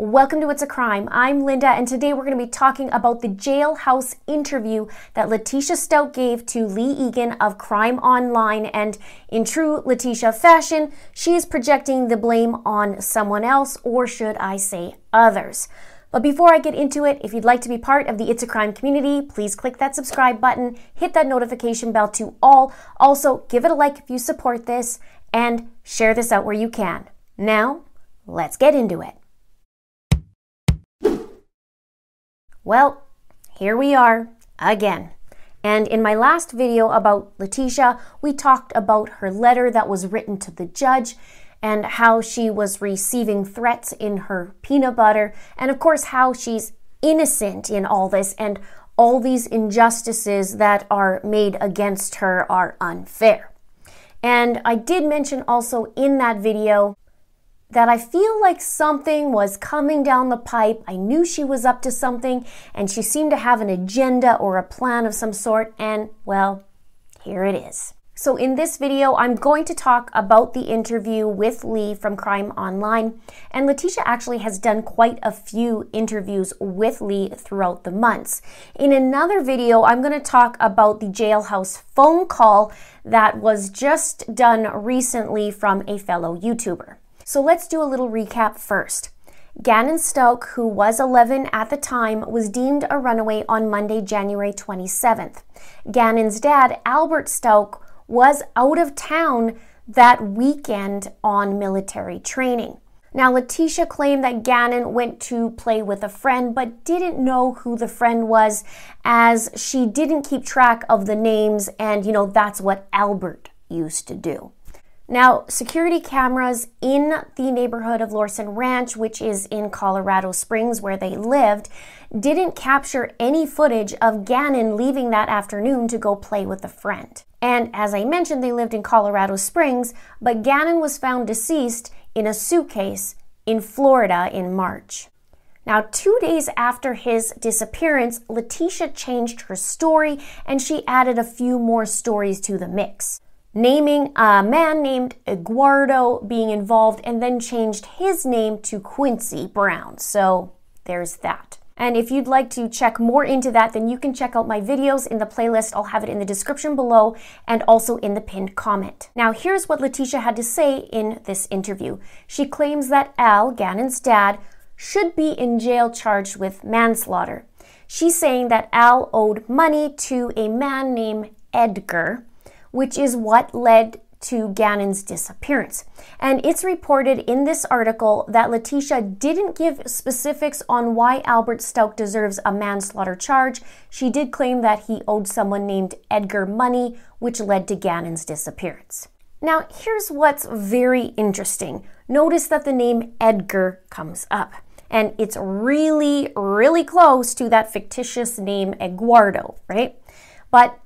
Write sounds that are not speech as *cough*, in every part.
Welcome to It's a Crime. I'm Linda, and today we're going to be talking about the jailhouse interview that Letecia Stauch gave to Leigh Egan of Crime Online. And in true Letecia fashion, she is projecting the blame on someone else, or should I say others. But before I get into it, if you'd like to be part of the It's a Crime community, please click that subscribe button, hit that notification bell to all. Also, give it a like if you support this, and share this out where you can. Now, let's get into it. Well, here we are again. And in my last video about Letecia, we talked about her letter that was written to the judge and how she was receiving threats in her peanut butter, and of course, how she's innocent in all this and all these injustices that are made against her are unfair. And I did mention also in that video that I feel like something was coming down the pipe. I knew she was up to something, and she seemed to have an agenda or a plan of some sort, and well, here it is. So, in this video, I'm going to talk about the interview with Leigh from Crime Online. And Letecia actually has done quite a few interviews with Leigh throughout the months. In another video, I'm going to talk about the jailhouse phone call that was just done recently from a fellow YouTuber. So let's do a little recap first. Gannon Stauch, who was 11 at the time, was deemed a runaway on Monday, January 27th. Gannon's dad, Albert Stauch, was out of town that weekend on military training. Now, Letecia claimed that Gannon went to play with a friend but didn't know who the friend was as she didn't keep track of the names, and you know, that's what Albert used to do. Now, security cameras in the neighborhood of Lorson Ranch, which is in Colorado Springs where they lived, didn't capture any footage of Gannon leaving that afternoon to go play with a friend. And as I mentioned, they lived in Colorado Springs, but Gannon was found deceased in a suitcase in Florida in March. Now, two days after his disappearance, Letecia changed her story and she added a few more stories to the mix naming a man named Eduardo being involved and then changed his name to Quincy Brown. So there's that. And if you'd like to check more into that, then you can check out my videos in the playlist. I'll have it in the description below and also in the pinned comment. Now, here's what Letecia had to say in this interview. She claims that Al, Gannon's dad, should be in jail charged with manslaughter. She's saying that Al owed money to a man named Edgar, which is what led to Gannon's disappearance. And it's reported in this article that Letecia didn't give specifics on why Albert Stauch deserves a manslaughter charge. She did claim that he owed someone named Edgar money, which led to Gannon's disappearance. Now, here's what's very interesting. Notice that the name Edgar comes up. And it's really, really close to that fictitious name Eduardo, right? But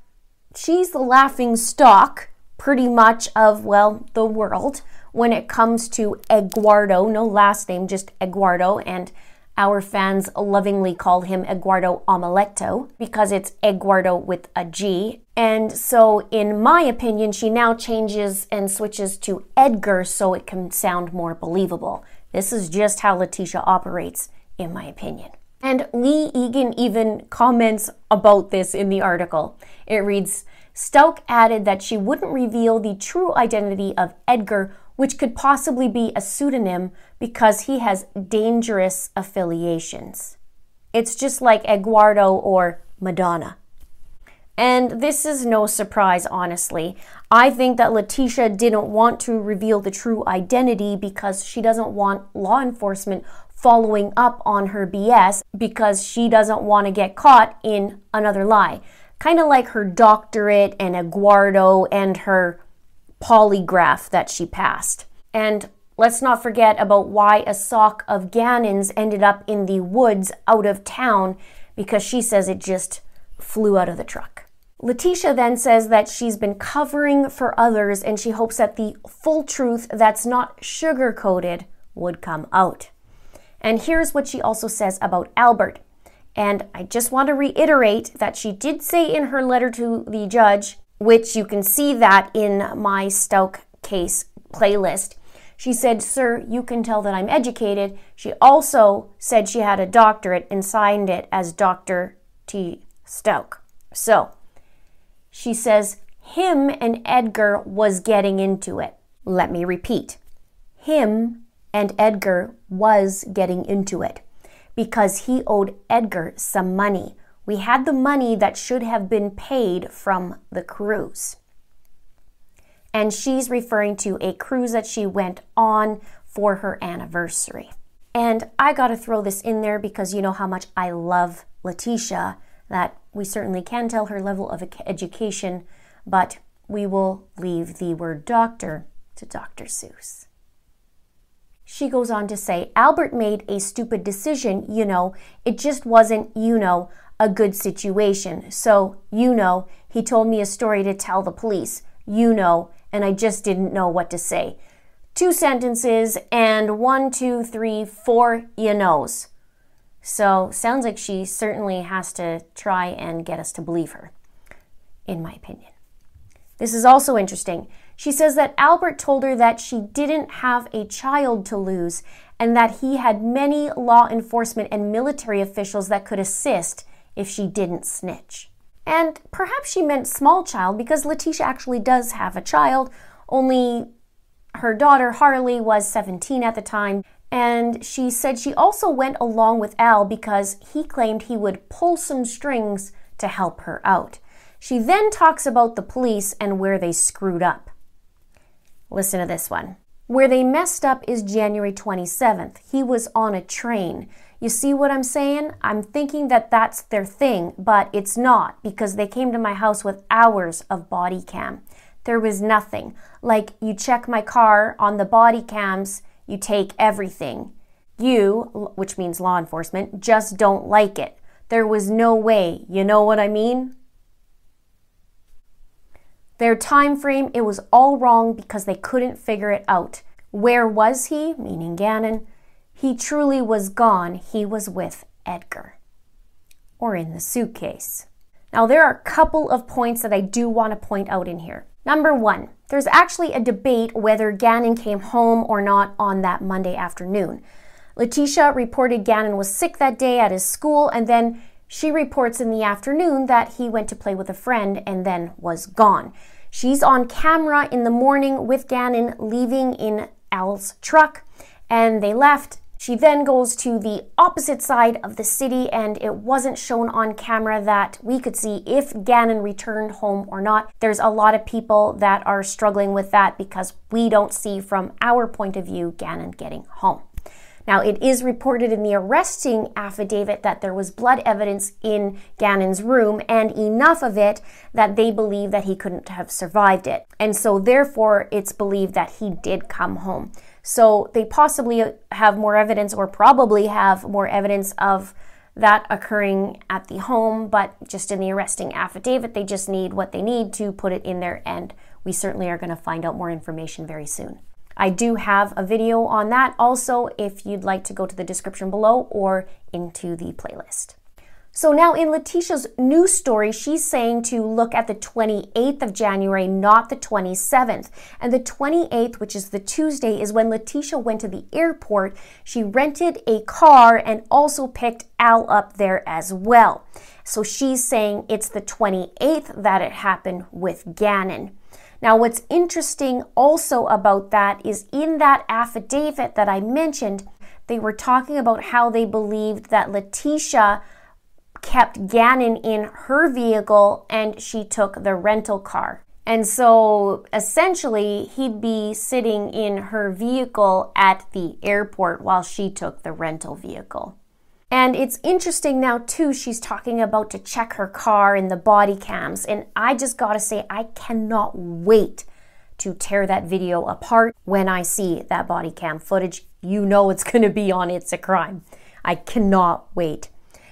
she's the laughing stock pretty much of, well, the world when it comes to Eduardo, no last name, just Eduardo, and our fans lovingly call him Eduardo Omeletto because it's Eduardo with a G. And so, in my opinion, she now changes and switches to Edgar so it can sound more believable. This is just how Letecia operates, in my opinion. And Leigh Egan even comments about this in the article. It reads Stauch added that she wouldn't reveal the true identity of Edgar, which could possibly be a pseudonym because he has dangerous affiliations. It's just like Eduardo or Madonna. And this is no surprise, honestly. I think that Letecia didn't want to reveal the true identity because she doesn't want law enforcement following up on her BS because she doesn't want to get caught in another lie kind of like her doctorate and Eduardo and her polygraph that she passed. And let's not forget about why a sock of Gannon's ended up in the woods out of town because she says it just flew out of the truck. Letecia then says that she's been covering for others and she hopes that the full truth that's not sugar coated would come out. And here's what she also says about Albert. And I just want to reiterate that she did say in her letter to the judge, which you can see that in my Stauch case playlist, She said, Sir, you can tell that I'm educated. She also said she had a doctorate and signed it as Dr. T. Stauch. So, she says, him and Edgar was getting into it. Let me repeat. Him and Edgar was getting into it because he owed Edgar some money. We had the money that should have been paid from the cruise. And she's referring to a cruise that she went on for her anniversary. And I got to throw this in there because you know how much I love Letecia, that we certainly can tell her level of education, but we will leave the word doctor to Dr. Seuss. She goes on to say, Albert made a stupid decision, you know. It just wasn't, you know, a good situation. So, you know, he told me a story to tell the police, you know, and I just didn't know what to say. Two sentences and one, two, three, four, you knows. So, sounds like she certainly has to try and get us to believe her, in my opinion. This is also interesting. She says that Albert told her that she didn't have a child to lose and that he had many law enforcement and military officials that could assist if she didn't snitch. And perhaps she meant small child because Letecia actually does have a child, only her daughter Harley was 17 at the time. And she said she also went along with Al because he claimed he would pull some strings to help her out. She then talks about the police and where they screwed up. Listen to this one. Where they messed up is January 27th. He was on a train. You see what I'm saying? I'm thinking that that's their thing, but it's not because they came to my house with hours of body cam. There was nothing. Like you check my car on the body cams, you take everything. You, which means law enforcement, just don't like it. There was no way. You know what I mean? Their time frame, it was all wrong because they couldn't figure it out. Where was he? Meaning Gannon. He truly was gone. He was with Edgar. Or in the suitcase. Now, there are a couple of points that I do want to point out in here. Number one, there's actually a debate whether Gannon came home or not on that Monday afternoon. Letecia reported Gannon was sick that day at his school, and then she reports in the afternoon that he went to play with a friend and then was gone. She's on camera in the morning with Gannon leaving in Al's truck, and they left. She then goes to the opposite side of the city, and it wasn't shown on camera that we could see if Gannon returned home or not. There's a lot of people that are struggling with that because we don't see from our point of view Gannon getting home. Now, it is reported in the arresting affidavit that there was blood evidence in Gannon's room and enough of it that they believe that he couldn't have survived it. And so, therefore, it's believed that he did come home. So, they possibly have more evidence or probably have more evidence of that occurring at the home, but just in the arresting affidavit, they just need what they need to put it in there. And we certainly are going to find out more information very soon. I do have a video on that also if you'd like to go to the description below or into the playlist. So now in Letecia's new story, she's saying to look at the 28th of January, not the 27th. And the 28th, which is the Tuesday, is when Letecia went to the airport. She rented a car and also picked Al up there as well. So she's saying it's the 28th that it happened with Gannon. Now, what's interesting also about that is in that affidavit that I mentioned, they were talking about how they believed that Letecia kept Gannon in her vehicle and she took the rental car. And so essentially, he'd be sitting in her vehicle at the airport while she took the rental vehicle. And it's interesting now, too, she's talking about to check her car and the body cams. And I just gotta say, I cannot wait to tear that video apart when I see that body cam footage. You know it's *laughs* gonna be on It's a Crime. I cannot wait.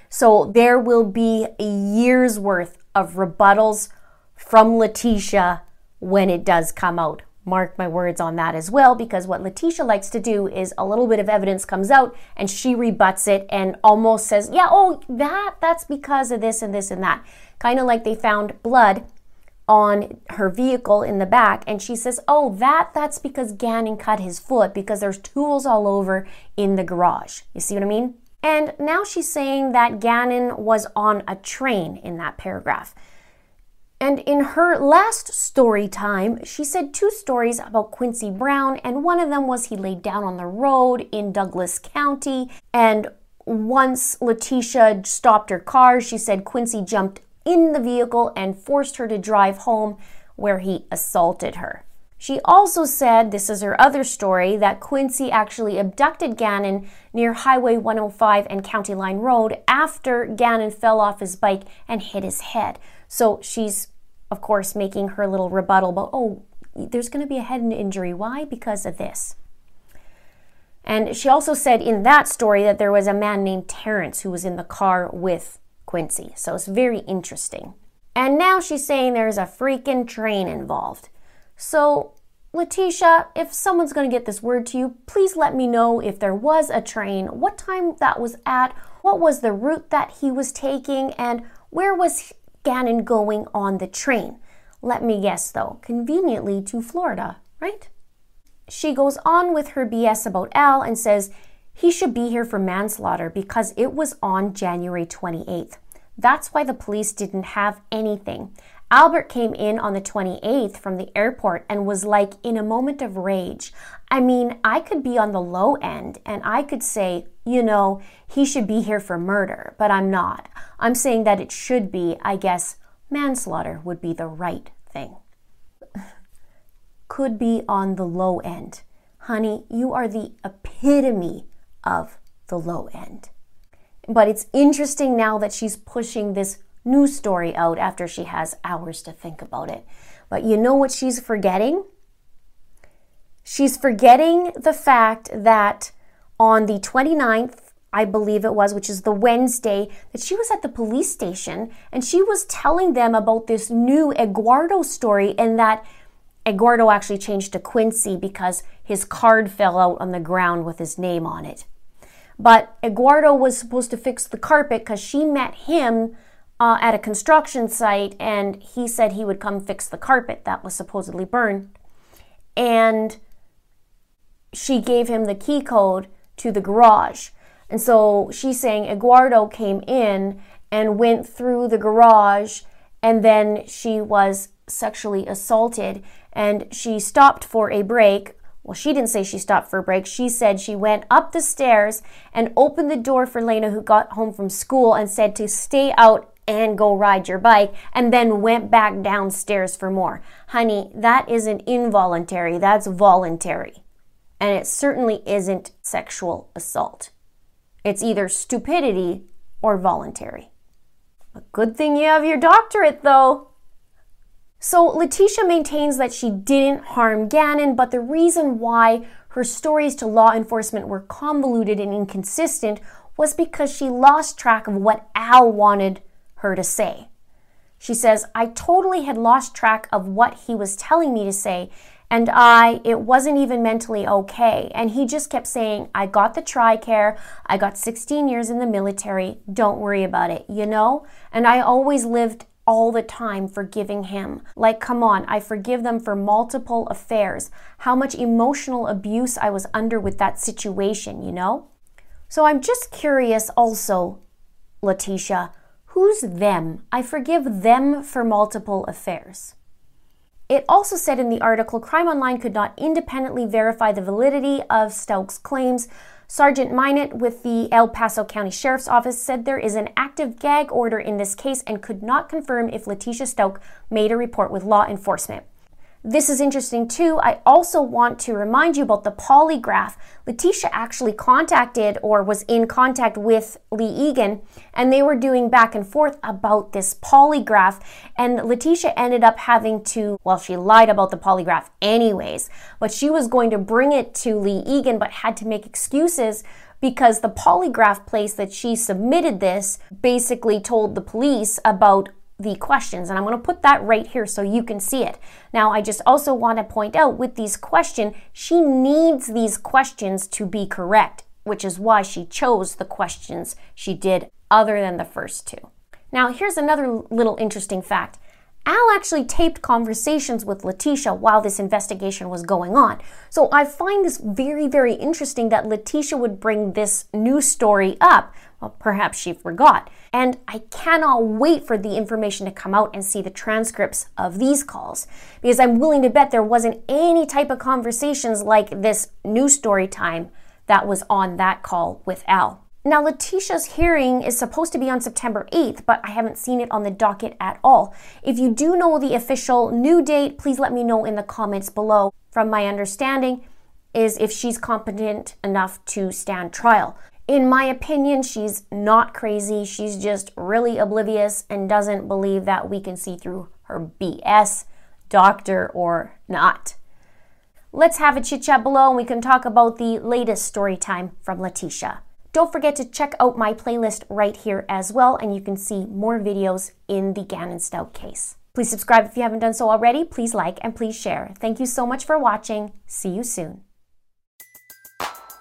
So there will be a year's worth of rebuttals from Letecia when it does come out mark my words on that as well because what Letecia likes to do is a little bit of evidence comes out and she rebuts it and almost says, "Yeah, oh, that that's because of this and this and that." Kind of like they found blood on her vehicle in the back and she says, "Oh, that that's because Gannon cut his foot because there's tools all over in the garage." You see what I mean? And now she's saying that Gannon was on a train in that paragraph. And in her last story time, she said two stories about Quincy Brown, and one of them was he laid down on the road in Douglas County. And once Letecia stopped her car, she said Quincy jumped in the vehicle and forced her to drive home where he assaulted her. She also said, this is her other story, that Quincy actually abducted Gannon near Highway 105 and County Line Road after Gannon fell off his bike and hit his head. So she's, of course, making her little rebuttal about, oh, there's going to be a head injury. Why? Because of this. And she also said in that story that there was a man named Terrence who was in the car with Quincy. So it's very interesting. And now she's saying there's a freaking train involved. So, Letecia, if someone's going to get this word to you, please let me know if there was a train, what time that was at, what was the route that he was taking, and where was Gannon going on the train. Let me guess though, conveniently to Florida, right? She goes on with her BS about Al and says he should be here for manslaughter because it was on January 28th. That's why the police didn't have anything. Albert came in on the 28th from the airport and was like in a moment of rage. I mean, I could be on the low end and I could say, you know, he should be here for murder, but I'm not. I'm saying that it should be, I guess, manslaughter would be the right thing. could be on the low end. Honey, you are the epitome of the low end. But it's interesting now that she's pushing this news story out after she has hours to think about it. But you know what she's forgetting? She's forgetting the fact that on the 29th, I believe it was, which is the Wednesday, that she was at the police station and she was telling them about this new Eduardo story and that Eduardo actually changed to Quincy because his card fell out on the ground with his name on it. But Eduardo was supposed to fix the carpet because she met him uh, at a construction site and he said he would come fix the carpet that was supposedly burned. And she gave him the key code to the garage. And so she's saying Eduardo came in and went through the garage and then she was sexually assaulted and she stopped for a break. Well, she didn't say she stopped for a break. She said she went up the stairs and opened the door for Laina, who got home from school, and said to stay out and go ride your bike and then went back downstairs for more. Honey, that isn't involuntary, that's voluntary. And it certainly isn't sexual assault. It's either stupidity or voluntary. A good thing you have your doctorate, though. So, Letecia maintains that she didn't harm Gannon, but the reason why her stories to law enforcement were convoluted and inconsistent was because she lost track of what Al wanted her to say. She says, I totally had lost track of what he was telling me to say, and I, it wasn't even mentally okay. And he just kept saying, I got the TRICARE, I got 16 years in the military, don't worry about it, you know? And I always lived all the time forgiving him. Like, come on, I forgive them for multiple affairs. How much emotional abuse I was under with that situation, you know? So I'm just curious also, Letecia, Who's them? I forgive them for multiple affairs. It also said in the article Crime Online could not independently verify the validity of Stauch's claims. Sergeant Mynatt with the El Paso County Sheriff's Office said there is an active gag order in this case and could not confirm if Letecia Stauch made a report with law enforcement. This is interesting too. I also want to remind you about the polygraph. Letecia actually contacted or was in contact with Leigh Egan, and they were doing back and forth about this polygraph. And Letecia ended up having to, well, she lied about the polygraph anyways, but she was going to bring it to Leigh Egan, but had to make excuses because the polygraph place that she submitted this basically told the police about the questions. And I'm going to put that right here so you can see it. Now, I just also want to point out with these questions, she needs these questions to be correct, which is why she chose the questions she did other than the first two. Now, here's another little interesting fact. Al actually taped conversations with Letecia while this investigation was going on. So I find this very, very interesting that Letecia would bring this new story up. Well, perhaps she forgot. And I cannot wait for the information to come out and see the transcripts of these calls because I'm willing to bet there wasn't any type of conversations like this new story time that was on that call with Al. Now, Letecia's hearing is supposed to be on September 8th, but I haven't seen it on the docket at all. If you do know the official new date, please let me know in the comments below. From my understanding, is if she's competent enough to stand trial. In my opinion, she's not crazy. She's just really oblivious and doesn't believe that we can see through her BS, doctor or not. Let's have a chit chat below and we can talk about the latest story time from Letecia. Don't forget to check out my playlist right here as well, and you can see more videos in the Gannon Stauch case. Please subscribe if you haven't done so already. Please like and please share. Thank you so much for watching. See you soon.